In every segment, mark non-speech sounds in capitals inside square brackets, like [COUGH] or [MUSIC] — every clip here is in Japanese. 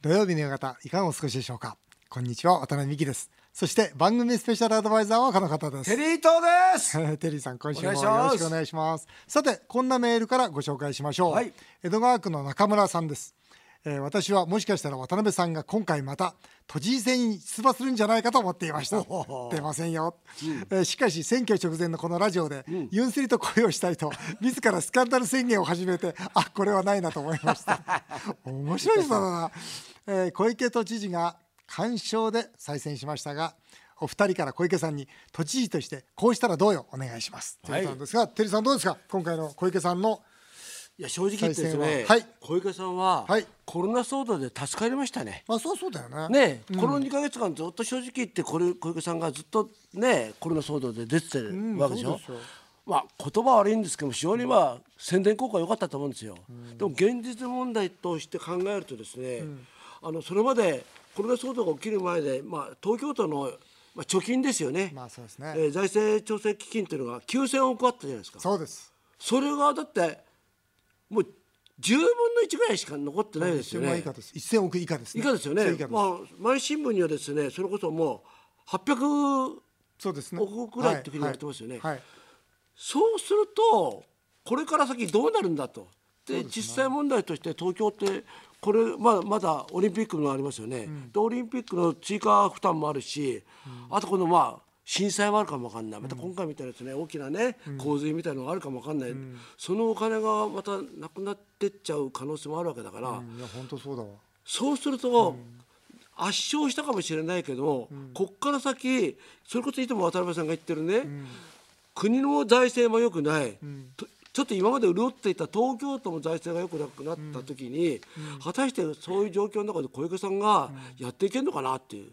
土曜日の夕方いかがお過ごしでしょうか？こんにちは渡辺美希です。そして番組スペシャルアドバイザーはこの方です。テリー東です。[LAUGHS] テリーさん今週もよろしくお願いします。さてこんなメールからご紹介しましょう、はい。江戸川区の中村さんです、えー私はもしかしたら渡辺さんが今回また都知事選に出馬するんじゃないかと思っていました。出ませんよ、えーしかし選挙直前のこのラジオで、ユンスリと恋をしたいと [LAUGHS] 自らスキャンダル宣言を始めてあこれはないなと思いました。面白い人だな、えー小池都知事が干渉で再選しましたがお二人から小池さんに都知事としてこうしたらどうよお願いします、はいということなんですがテリーさんどうですか？今回の小池さんのいや正直言ってです再ね、選ははい小池さんは、はいコロナ騒動で助かりましたね。まあそうそうだよねね、この2か月間ずっと正直言ってこれ小池さんがずっとねコロナ騒動で出ててるわけでしょ。そうですよまあ言葉は悪いんですけども非常にまあ宣伝効果良かったと思うんですよ。でも現実問題として考えるとですね、あのそれまでコロナ騒動が起きる前でまあ東京都のまあ貯金ですよね。まあそうですねえー財政調整基金というのが9000億あったじゃないですか。そうですそれがだってもう10分の1ぐらいしか残ってないですよ1000万ね。以下。です1000億以下ですね。以下ですよね。1000以下です。まあ、毎新聞にはですねそれこそもう800そうですね。億ぐらいっていうふうに言われてますよね。はいはいそうするとこれから先どうなるんだと。で実際問題として東京ってこれまだまだオリンピックもありますよね、でオリンピックの追加負担もあるし、あとこのまあ震災もあるかもわかんない。また今回みたいなですね大きなね洪水みたいなのがあるかもわかんない、そのお金がまたなくなってっちゃう可能性もあるわけだから、いや本当そうだわ。そうすると、圧勝したかもしれないけど、こっから先それこそいつも渡辺さんが言ってるね、国の財政も良くない、とちょっと今まで潤っていた東京都も財政が良くなくなった時に、果たしてそういう状況の中で小池さんがやっていけるのかなっていう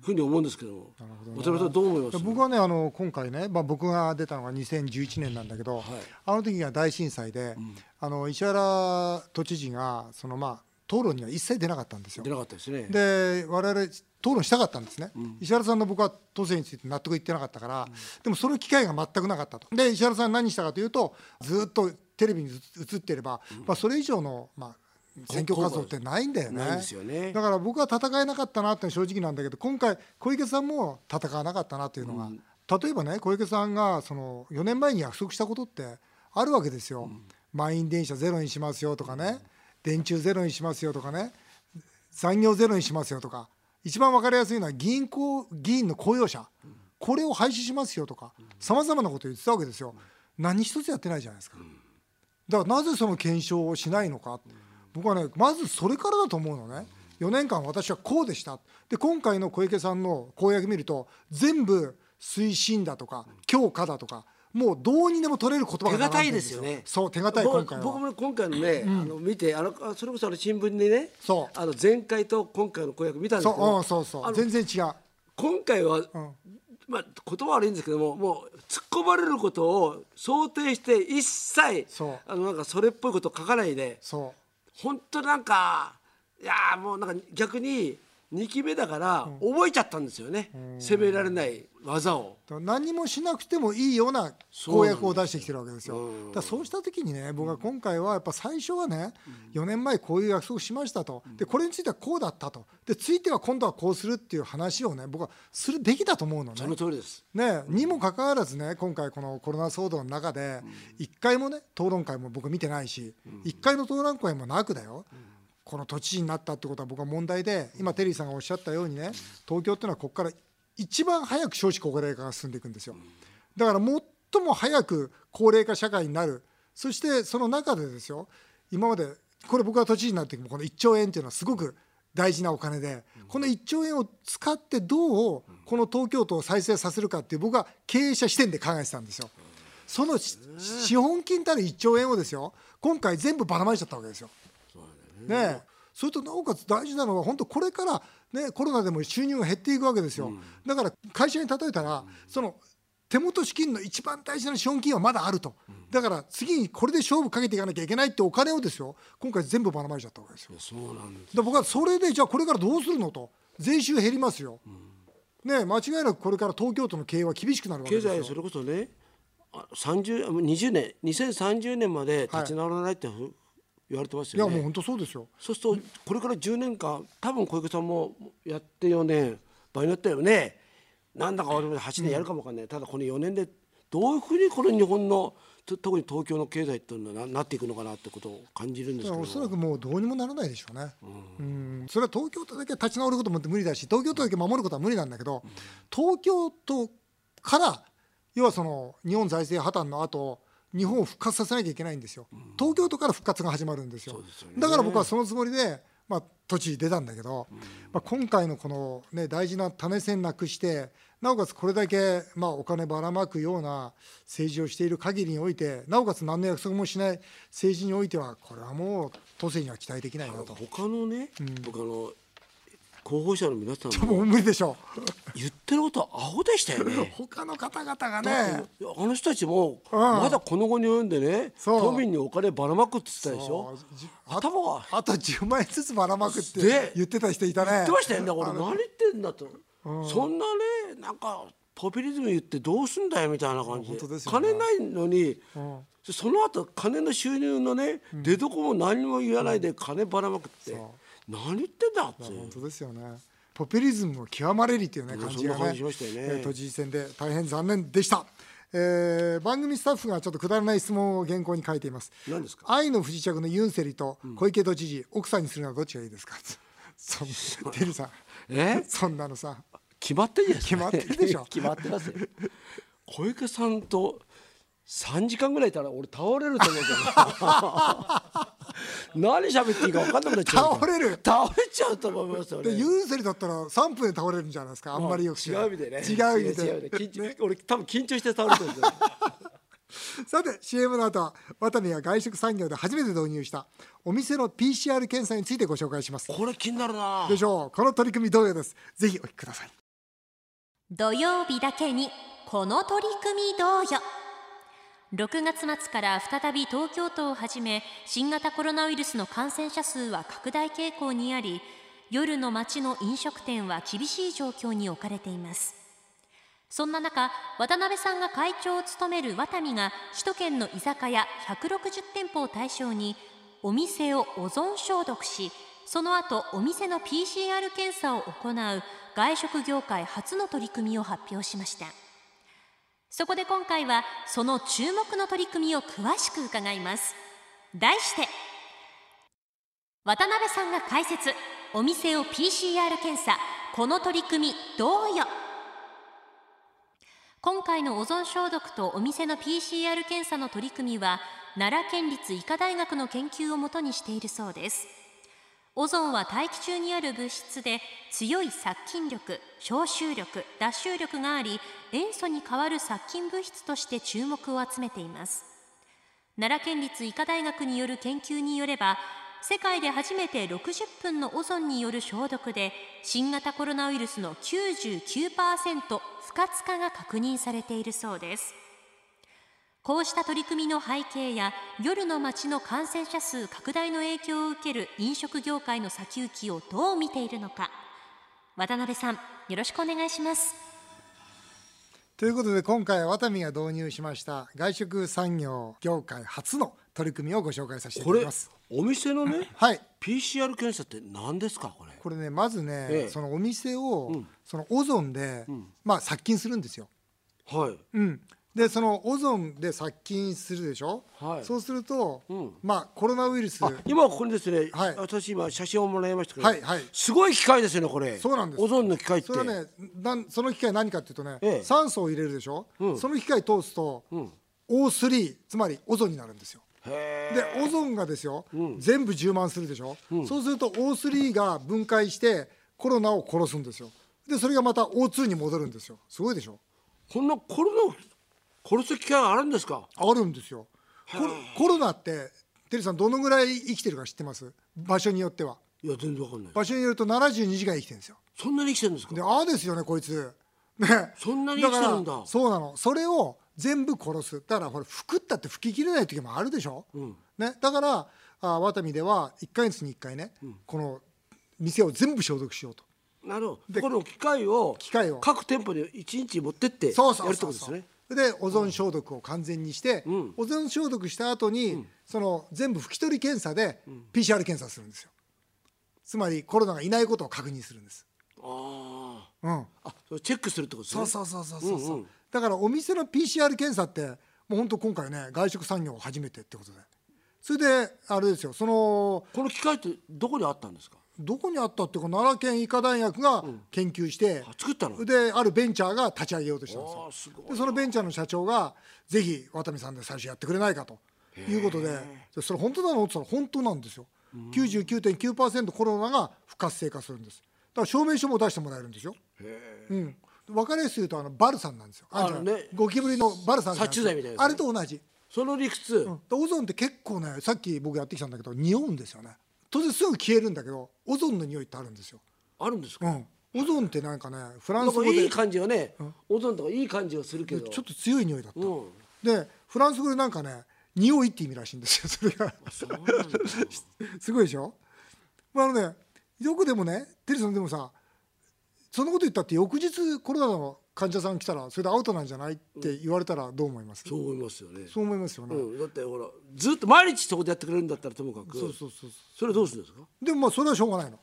ふうに思うんですけども、渡辺さんどう思います？僕はねあの今回ね、まあ、僕が出たのが2011年なんだけど、あの時が大震災で、あの石原都知事がその、まあ、討論には一切出なかったんですよ。出。なかったですね。で我々討論したかったんですね、石原さんの僕は都政について納得いってなかったから、でもその機会が全くなかったと。で石原さん何したかというとずっとテレビに映っていれば、まあ、それ以上の、まあ、選挙活動ってないんだよね。ないですよね。だから僕は戦えなかったなって正直なんだけど今回小池さんも戦わなかったなっていうのが、例えばね小池さんがその4年前に約束したことってあるわけですよ、満員電車ゼロにしますよとかね電柱ゼロにしますよとかね。残業ゼロにしますよとか。一番分かりやすいのは議員公議員の公用車。これを廃止しますよとか。さまざまなことを言ってたわけですよ。何一つやってないじゃないですか。だからなぜその検証をしないのか。僕はねまずそれからだと思うのね。4年間私はこうでした。で今回の小池さんの公約見ると全部推進だとか強化だとかもうどうにでも取れる言葉が手堅いですよね。そう手堅い今回は。僕も今回のね、あの見てあのあそれこそあの新聞にね、そう。あの前回と今回の公約見たんですそうけど、うんそうそう。あの全然違う。今回は、まあ言葉悪いんですけども、もう突っ込まれることを想定して一切そう。あのなんかそれっぽいこと書かないで、そう。本当なんかいやーもうなんか逆に2期目だから覚えちゃったんですよね、攻められない技を。何もしなくてもいいような公約を出してきてるわけですよ。だそうした時にね僕は今回はやっぱ最初はね4年前こういう約束しましたと。でこれについてはこうだったと。でついては今度はこうするっていう話をね僕はするべきだと思うのそのね。通りです。ねにもかかわらずね今回このコロナ騒動の中で一回もね討論会も僕見てないし一回の討論会もなくだよ。この都知事になったってことは僕は問題で今テリーさんがおっしゃったようにね東京っていうのはここから一番早く少子高齢化が進んでいくんですよ。だから最も早く高齢化社会になる。そしてその中でですよ今までこれ僕が都知事になる時もこの1兆円っていうのはすごく大事なお金でこの1兆円を使ってどうこの東京都を再生させるかっていう僕は経営者視点で考えてたんですよ。その資本金たる1兆円をですよ今回全部ばらまいちゃったわけですよ。ね。えそれとなおかつ大事なのは本当これから、ね、コロナでも収入が減っていくわけですよ、だから会社に例えたら、その手元資金の一番大事な資本金はまだあると、だから次にこれで勝負かけていかなきゃいけないってお金をですよ。今回全部ばらまいちゃったわけですよ。そうなんです。で僕はそれでじゃあこれからどうするのと。税収減りますよ、ね、間違いなくこれから東京都の経営は厳しくなるわけですよ。経済それこそねあ30あ20年2030年まで立ち直らないってふ、言われてますいやよね。もう本当そうですよ。そうするとこれから10年間多分小池さんもやって4年場合によってはね。なんだか俺も8年やるかもわかんない、ただこの4年でどういうふうにこの日本のと特に東京の経済っていうのはななっていくのかなってことを感じるんですけど。おそらくもうどうにもならないでしょうね、うん。それは東京都だけ立ち直ることも無理だし東京都だけ守ることは無理なんだけど、東京都から要はその日本財政破綻の後日本を復活させなきゃいけないんですよ、東京都から復活が始まるんですよ。ね。だから僕はそのつもりで、まあ、都知事出たんだけど、まあ、今回のこの、ね、大事な種銭なくしてなおかつこれだけ、まあ、お金ばらまくような政治をしている限りにおいてなおかつ何の約束もしない政治においてはこれはもう都政には期待できないなと。他のね、僕あの候補者の皆さんももう無理でしょ。言ってることはアホでしたようね。[LAUGHS] 他の方々がね。てあの人たちもうん。まだこの後に及んでね都民にお金ばらまくって言ってたでしょ。頭はあと10万円ずつばらまくってで言ってた人いたね。言ってましたよね。俺何言ってんだと、そんなねなんかポピュリズム言ってどうすんだよみたいな感じで。ね。金ないのに、ん。その後金の収入のね、出どこも何も言わないで金ばらまくって、そう何言ってんだって、本当ですよね。ポピュリズムを極まれりっていうねや感じがね。ね。えー都知事選で大変残念でした、えー番組スタッフがちょっとくだらない質問を原稿に書いています。何ですか？愛の不時着のユンセリと小池都知事、奥さんにするのはどっちがいいですか？そんテリーさん。え？そんなのさ。決まってんじゃないですか？決まってるでしょ。[LAUGHS] 決まってますよ。小池さんと3時間ぐらいいたら俺倒れると思うけど [LAUGHS] 何喋っていいか分かんなくなっちゃう。倒れる。倒れちゃうと思いますよねでユンセリだったら3分で倒れるんじゃないですかあんまりよく知違らなう意味でね。違う意味で。違う緊張俺多分緊張して倒れてるんですよ。[LAUGHS] さて CM の後はワタミが外食産業で初めて導入したお店の PCR 検査についてご紹介します。これ気になるな。でしょう。この取り組み同様です。ぜひお聞きください。土曜日だけにこの取り組みどうよ6月末から再び東京都をはじめ新型コロナウイルスの感染者数は拡大傾向にあり夜の街の飲食店は厳しい状況に置かれています。そんな中渡辺さんが会長を務めるワタミが首都圏の居酒屋160店舗を対象にお店をオゾン消毒しその後お店の PCR 検査を行う外食業界初の取り組みを発表しました。そこで今回はその注目の取り組みを詳しく伺います。題して渡辺さんが解説お店を PCR 検査。この取り組みどうよ？今回のオゾン消毒とお店の PCR 検査の取り組みは奈良県立医科大学の研究をもとにしているそうです。オゾンは大気中にある物質で強い殺菌力消臭力脱臭力があり塩素に代わる殺菌物質として注目を集めています。奈良県立医科大学による研究によれば世界で初めて60分のオゾンによる消毒で新型コロナウイルスの99%不活化が確認されているそうです。こうした取り組みの背景や夜の街の感染者数拡大の影響を受ける飲食業界の先行きをどう見ているのか。渡辺さんよろしくお願いします。ということで今回はワタミが導入しました外食産業業界初の取り組みをご紹介させていただきます。お店のね [LAUGHS] はい。PCR 検査って何ですかこれ？これねまずね、ええ。そのお店を、そのオゾンで、まあ殺菌するんですよ。はい。うん、でそのオゾンで殺菌するでしょ、はい。そうすると、ん。まあコロナウイルス。あ今ここにですね、はい。私今写真をもらいましたけど、はいはい。すごい機械ですよねこれ。そうなんです。オゾンの機械って。それはねなんその機械何かっていうとね、ええ。酸素を入れるでしょ、うん。その機械通すと、ん。O3 つまりオゾンになるんですよ。へでオゾンがですよ、全部充満するでしょ、そうすると O3 が分解してコロナを殺すんですよ。でそれがまた O2 に戻るんですよ。すごいでしょ？こんなコロナを殺す機会あるんですか？あるんですよ。コロナってテリーさんどのぐらい生きてるか知ってます？場所によっては。いや全然わかんない。場所によると72時間生きてるんですよ。そんなに生きてるんですか？でああですよねこいつ。ね。そんなに生きてるんだ。そうなの。それを全部殺す。だからほら吹くったって吹き切れない時もあるでしょ、ね、だからあワタミでは1か月に1回ね、この店を全部消毒しようと。なるほど。この機械を機械を。各店舗に一日持ってってやるそうそうってことですね。そうそうでオゾン消毒を完全にして、オゾン消毒した後に、その全部拭き取り検査で PCR 検査するんですよ。つまりコロナがいないことを確認するんです、あうん、ああそれチェックするってことですね。そうそうそうそうそう、う。んうん。だからお店の PCR 検査ってもう本当今回ね外食産業初めてってことで。それであれですよそのこの機械ってどこにあったんですか？どこにあったっていうか奈良県医科大学が研究して、あ作ったの？であるベンチャーが立ち上げようとしたんですよ。でそのベンチャーの社長がぜひ渡美さんで最初やってくれないかということででそれ本当なの？って言ったら本当なんですよ。99.9%コロナが不活性化するんです。だから証明書も出してもらえるんですよ。うん。分かりやすく言うとあのバルサンなんですよ。ああるじゃんねゴキブリのバルサン殺虫剤みたいなあれと同じ。その理屈、でオゾンって結構ねさっき僕やってきたんだけど匂うんですよね当然すぐ消えるんだけどオゾンの匂いってあるんですよ。あるんですか、うん。オゾンってなんかねフランス語で。いい感じはね、オゾンとかいい感じはするけど。ちょっと強い匂いだった、うん。でフランス語でなんかね匂いって意味らしいんですよそれが。[LAUGHS] すごいでしょ、まあ、あのねよくでもねテリーさんでもさそんなこと言ったって翌日コロナの患者さん来たらそれでアウトなんじゃない？って言われたらどう思います、そう思いますよね。そう思いますよね、うん、だってほらずっと毎日そこでやってくれるんだったらともかくそうそうそうそれどうするんですか？でもまあそれはしょうがないの。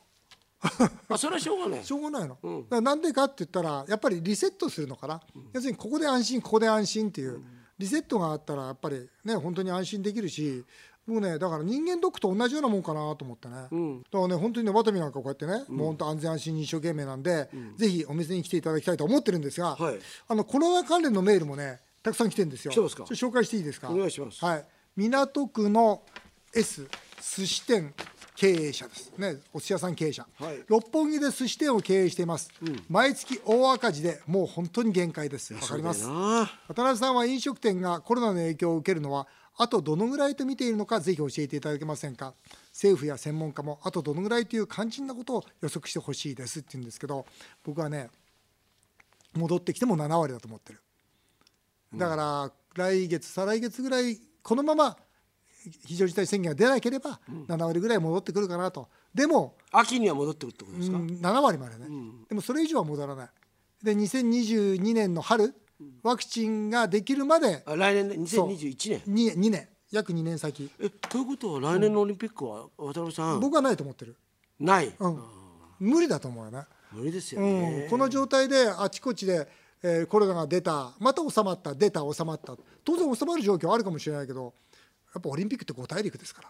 あそれはしょうがない。[LAUGHS] しょうがないの、うん。だからなんでかって言ったらやっぱりリセットするのかな、要するにここで安心ここで安心っていう、リセットがあったらやっぱりね本当に安心できるし僕ねだから人間ドックと同じようなもんかなと思ってね、うん。だからね本当にねワタミなんかこうやってね、もう本当安全安心に一生懸命なんで、ぜひお店に来ていただきたいと思ってるんですが、はい。あのコロナ関連のメールもねたくさん来てるんですよ。紹介していいですか？お願いします。はい、港区の S 寿司店経営者です。ねお寿司屋さん経営者、はい。六本木で寿司店を経営しています、毎月大赤字でもう本当に限界です。わかります？渡辺さんは飲食店がコロナの影響を受けるのはあとどのぐらいと見ているのかぜひ教えていただけませんか？政府や専門家もあとどのぐらいという肝心なことを予測してほしいですって言うんですけど僕はね戻ってきても7割だと思ってる。だから来月再来月ぐらいこのまま非常事態宣言が出なければ7割ぐらい戻ってくるかなと。でも秋には戻ってくるってことですか、うん7割までね、でもそれ以上は戻らない。で2022年の春ワクチンができるまで。あ来年ねそう2021年。2, 2年。約2年先。えということは来年のオリンピックは？渡辺さん、僕はないと思ってる、ない、うん、無理だと思うよね、無理ですようねん、、この状態であちこちで、えーコロナが出た。また収まった。出た収まった。当然収まる状況はあるかもしれないけどやっぱオリンピックって5大陸ですから、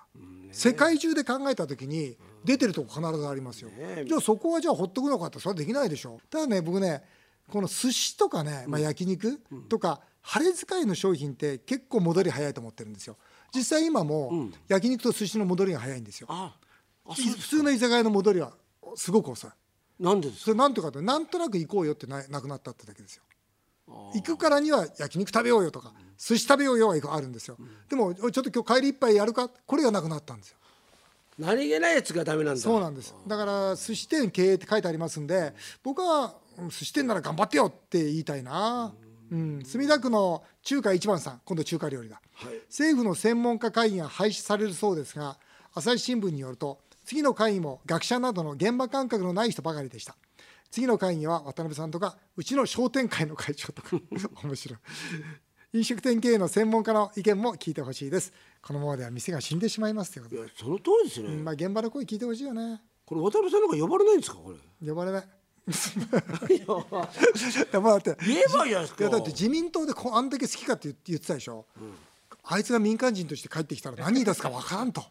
世界中で考えた時に出てるとこ必ずありますよ、ねじゃあそこはじゃあほっとくのかってそれはできないでしょ。ただね僕ねこの寿司とかね、まあ、焼肉とか、晴れ使いの商品って結構戻り早いと思ってるんですよ。実際今も焼肉と寿司の戻りが早いんですよ、う普通の居酒屋の戻りはすごく遅い。なんでですか？それなんとかってなんとなく行こうよってななくなったってだけですよ。行くからには焼肉食べようよとか寿司食べようよはあるんですよ、でもおいちょっと今日帰り一杯やるか？これがなくなったんですよ。何気ないやつがダメなんだ。そうなんです。だから寿司店経営って書いてありますんで僕はうん寿司店なら頑張ってよって言いたいなうん、墨田区の中華一番さん今度中華料理だ、はい政府の専門家会議が廃止されるそうですが朝日新聞によると次の会議も学者などの現場感覚のない人ばかりでした次の会議は渡辺さんとかうちの商店会の会長とか面白い飲食店経営の専門家の意見も聞いてほしいですこのままでは店が死んでしまいますということでいやその通りですよね、まあ、現場の声聞いてほしいよねこれ渡辺さんなんか呼ばれないんですかこれ呼ばれないいやいやまあだって言えばいいやだって自民党でこうあんだけ好きかって言言ってたでしょ、あいつが民間人として帰ってきたら何言い出すか分からんと。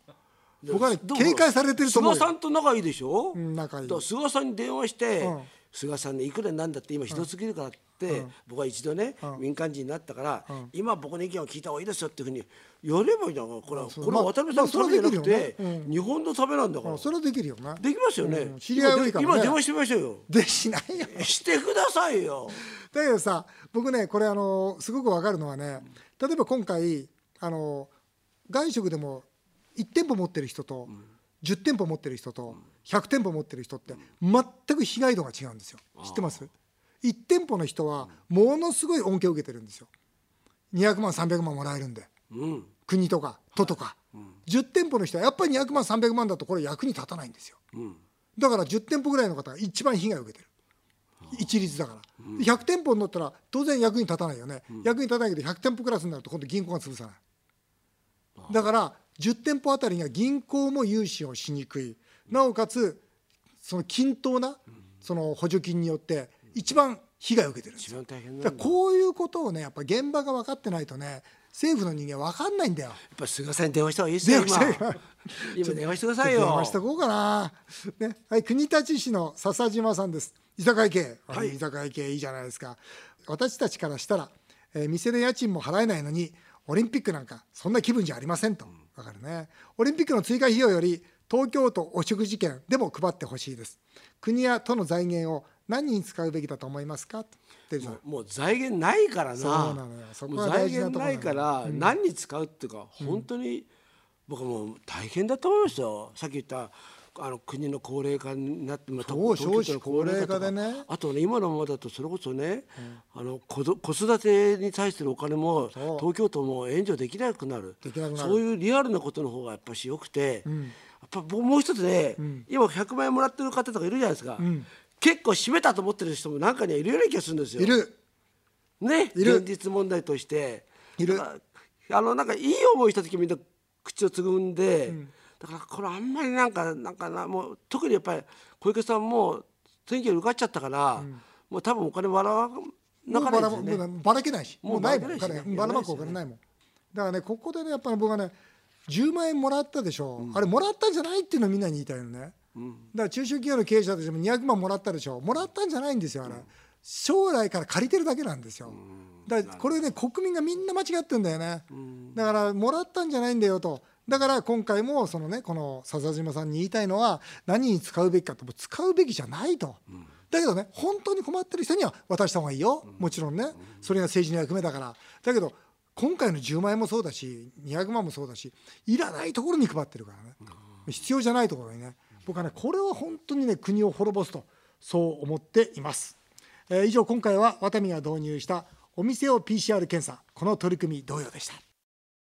僕はねでも警戒されてると思うよ。菅さんと仲いいでしょ、ん仲いい。菅さんに電話して、うん菅さんねいくらなんだって今ひどすぎるからって、僕は一度ね、民間人になったから、今僕の意見を聞いた方がいいですよっていうふうにやればいいんだからこれこれは渡辺さんのためじゃなくて、日本のためなんだから、それはできるよな。できますよね、うん。知り合い多いからね。今今電話してみましょうよ。でしないよ。してくださいよ。だけどさ僕ねこれあのすごく分かるのはね例えば今回あの外食でも1店舗持ってる人と10店舗持ってる人と100店舗持ってる人って全く被害度が違うんですよ。知ってます？1店舗の人はものすごい恩恵を受けてるんですよ。200万300万もらえるんで。うん。国とか都とか。10店舗の人はやっぱり200万300万だとこれ役に立たないんですよ。うん。だから10店舗ぐらいの方が一番被害を受けてる。一律だから、100店舗に乗ったら当然役に立たないよね、役に立たないけど100店舗クラスになると今度銀行が潰さない。だから10店舗あたりには銀行も融資をしにくいなおかつその均等なその補助金によって一番被害を受けてるんです一よ番大変なんだ。こういうことをねやっぱ現場が分かってないとね政府の人間分かんないんだよ。やっぱ菅さんに電話した方がいいですよ今。[LAUGHS] 今電話してくださいよ。電話しとこうかな、ねはい、国立市の笹島さんです。居酒屋系、はい、居酒屋系いいじゃないですか。私たちからしたら、えー店の家賃も払えないのにオリンピックなんかそんな気分じゃありませんと。わかるね。オリンピックの追加費用より東京都お食事券でも配ってほしいです。国や都の財源を何に使うべきだと思いますか？もう財源ないからな。そうなのよ。そこ財源ないから何に使うっていうか、本当に僕はもう大変だと思いますよ。さっき言ったあの国の高齢化になってまたそう東京都の高齢化とか。少子高齢化でね。あとね今のままだとそれこそね、あの子ど子育てに対するお金も東京都も援助できなくなる。そういうリアルなことの方がやっぱしよくて、やっぱ僕もう一つね、今100万円もらってる方とかいるじゃないですか、結構締めたと思ってる人も中にはいるような気がするんですよ。いる。ね？いる。現実問題として。いる。あのなんかいい思いした時みんな口をつぐんで、だからこれあんまりなんかなんかなもう特にやっぱり小池さんも選挙に受かっちゃったから、もう多分お金もらわなかないですよね。ばらけないし。ももううないもんばらまくお金ないもん。だからねここでねやっぱり僕はね10万円もらったでしょ、あれもらったんじゃないっていうのをみんなに言いたいのね、だから中小企業の経営者としても200万もらったでしょ。もらったんじゃないんですよあれ、将来から借りてるだけなんですよ、だからこれね国民がみんな間違ってんだよね、だからもらったんじゃないんだよと。だから今回もそのねこの笹島さんに言いたいのは何に使うべきかってもう使うべきじゃないと、だけどね本当に困ってる人には渡した方がいいよ、もちろんね。それが政治の役目だから。だけど今回の10万円もそうだし200万もそうだしいらないところに配ってるからね、必要じゃないところにね。僕はねこれは本当にね国を滅ぼすとそう思っています、えー以上今回はワタミが導入したお店を PCR 検査この取り組み同様でした。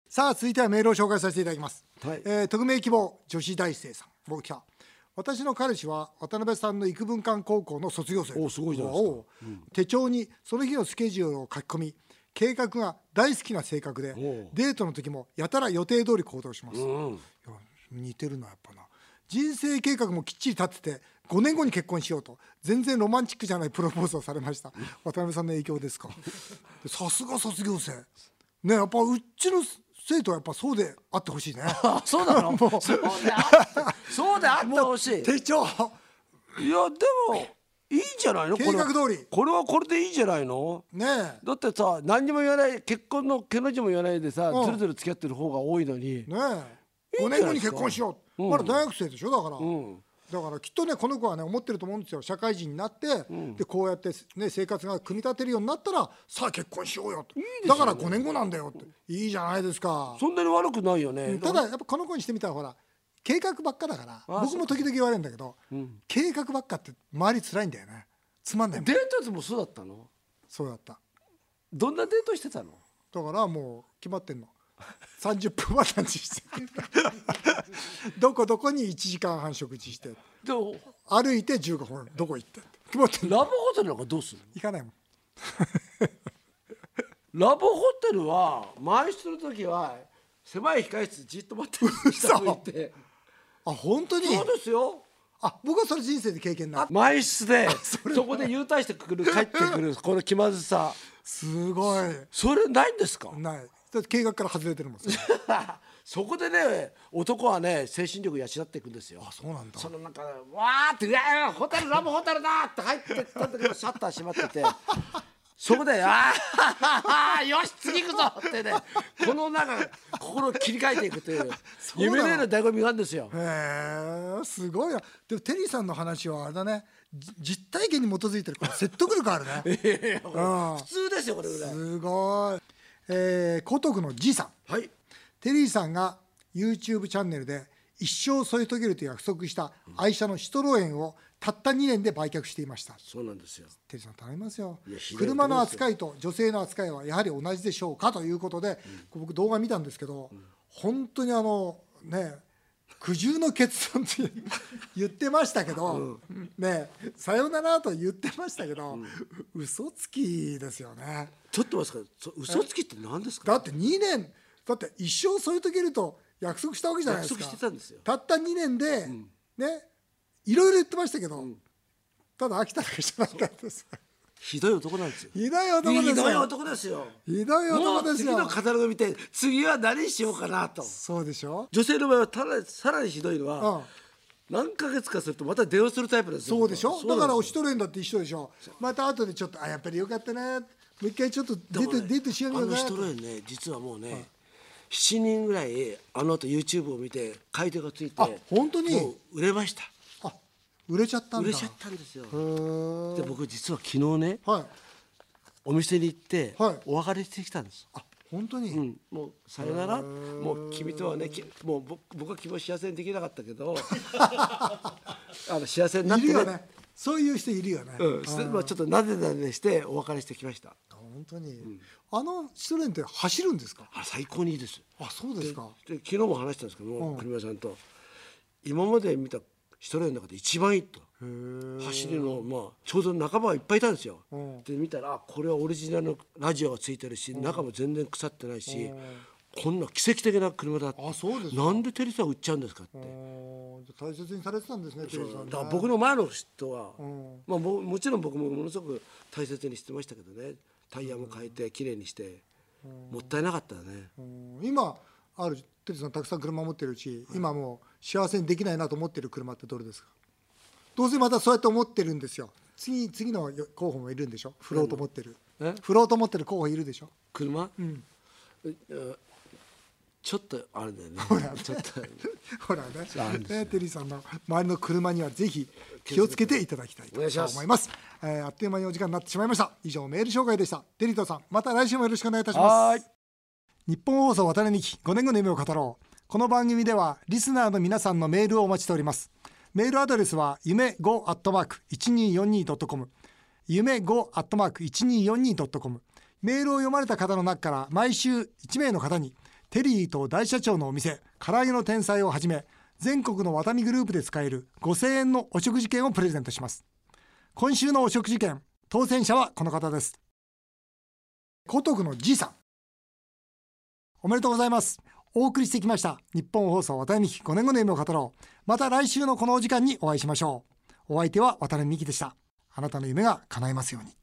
さあ続いてはメールを紹介させていただきます、はい。えー匿名希望女子大生さん僕来た。私の彼氏は渡辺さんの育文館高校の卒業生おすごいじゃないですか。おう手帳にその日のスケジュールを書き込み計画が大好きな性格でデートの時もやたら予定通り行動します、うん。似てるなやっぱな。人生計画もきっちり立てて5年後に結婚しようと全然ロマンチックじゃないプロポーズをされました。渡辺さんの影響ですか？でさすが卒業生。ねやっぱうちの生徒はやっぱそうであってほしいね。あ [LAUGHS] そうなの？[LAUGHS] そうであってほしい。手帳。いやでもいいんじゃないの？計画通り。これはこれでいいんじゃないの？ねえ。だってさ何にも言わない結婚のけの字も言わないでさ、うん。ずるずる付き合ってる方が多いのに、ねえ。5いいんじゃないですか？年後に結婚しよう、うん。まだ大学生でしょ？だから、うん。だからきっとねこの子はね思ってると思うんですよ。社会人になって、でこうやってね生活が組み立てるようになったらさあ結婚しようよと。だから5年後なんだよって。いいじゃないですか。そんなに悪くないよね、ただやっぱこの子にしてみたらほら計画ばっかだからあ僕も時々言われるんだけど、計画ばっかって周り辛いんだよね。つまんないもん。デートでもそうだったの？そうだった。どんなデートしてたの？だからもう決まってんの。30分はランチして [LAUGHS] どこどこに1時間半食事して。歩いて15分どこ行って。決まってラブホテルなんかどうする行かないもん。の [LAUGHS] ラブホテルは満室の時は狭い控室じっと待ってる下向いてあ本当に？そうですよ。あ僕はそれ人生で経験ない。満室でそこで優待してくる帰ってくる [LAUGHS] この気まずさ。すごい。それないんですか？ない。だって計画から外れてるもん。[LAUGHS] そこでね男はね精神力養っていくんですよ。あそうなんだ。そのなんかわーって「うわーホテルラブホテルだ!」って入ってったんだけどシャッター閉まっててそこで「ああ [LAUGHS] よし次行くぞ!」ってね。このなんか心を切り替えていくという夢の。ような醍醐味があるんですよ。へえすごいな。でもテリーさんの話はあれだね。じ実体験に基づいてるから説得力あるね。[LAUGHS] 普通ですよこれぐらい。すごい。えー、江東区のじいさん。はい。テリーさんが YouTube チャンネルで一生添い遂げると約束した愛車のシトロエンをたった2年で売却していました。そうなんですよ。テリーさん頼みますよ。車の扱いと女性の扱いはやはり同じでしょうかということで、僕動画見たんですけど、本当にあのね苦渋の決断って言ってましたけど、ねさよならと言ってましたけど、嘘つきですよね。ちょっと待って嘘つきって何ですか？だって2年だって一生添い遂げると約束したわけじゃないですか。約束してたんですよ。たった2年で、ねいろいろ言ってましたけど、ただ飽きただけじゃなかったです。ひどい男なんですよ。ひどい男ですよ。ひどい男ですよ。ひどいも男ですよ。う次のカタログ見て次は何しようかなと。そうでしょ？女性の場合はたださらにひどいのは、うん。何ヶ月かするとまた電話するタイプですよ。そうでしょ？だからお一人だって一緒でしょ？また後でちょっとあやっぱりよかったね。もう一回ちょっとデート、デートしようあのよね一人ね実はもうね、7人ぐらいあの後 YouTube を見て買い手がついてあ本当に？売れました。あ売れちゃったんだ。売れちゃったんですよ。で僕実は昨日ねはい。お店に行って、はい。お別れしてきたんです。あ本当に、うん、もうさよなら。もう君とはねきもう僕僕は君を幸せにできなかったけど。[LAUGHS] あの幸せになってね。いるよね。そういう人いるよね、うん、まあ、ちょっとなでなでしてお別れしてきました。本当に、あのシトレンって走るんですか？あ最高にいいです。あそうですか。で昨日も話したんですけども、うん。さんと。今まで見たシトレンの中で一番いいと。走りの、まあ、ちょうど仲間がいっぱいいたんですよ、うん。で見たらあこれはオリジナルのラジオがついてるし、中も全然腐ってないし、こんな奇跡的な車だってあそうですか。なんでテリーさん売っちゃうんですかって、大切にされてたんですねテリーさんね。だから僕の前の人は、ん。まあ、ももちろん僕もものすごく大切にしてましたけどね。タイヤも変えてきれいにして、もったいなかったよね、うん。今あるテリーさんたくさん車持ってるうち、今もう幸せにできないなと思ってる車ってどれですか？どうせまたそうやって思ってるんですよ。次次の候補もいるんでしょ？振ろうと思ってる。え？振ろうと思ってる候補いるでしょ？車、えあちょっとあれだよね。ちょっと。[LAUGHS] ほらね。ねテリーさんの周りの車にはぜひ気をつけていただきたいと思います。えーあっという間にお時間になってしまいました。以上メール紹介でした。テリーとさんまた来週もよろしくお願いいたします日本放送渡辺美希5年後の夢を語ろう。この番組ではリスナーの皆さんのメールをお待ちしております。メールアドレスは夢 5-1242.com 夢 5-1242.com メールを読まれた方の中から毎週1名の方にテリーと大社長のお店唐揚げの天才をはじめ全国のワタミグループで使える5000円のお食事券をプレゼントします。今週のお食事券当選者はこの方です。古徳のじいさんおめでとうございます。お送りしてきました。日本放送渡辺美希5年後の夢を語ろう。また来週のこのお時間にお会いしましょう。お相手は渡辺美希でした。あなたの夢が叶いますように。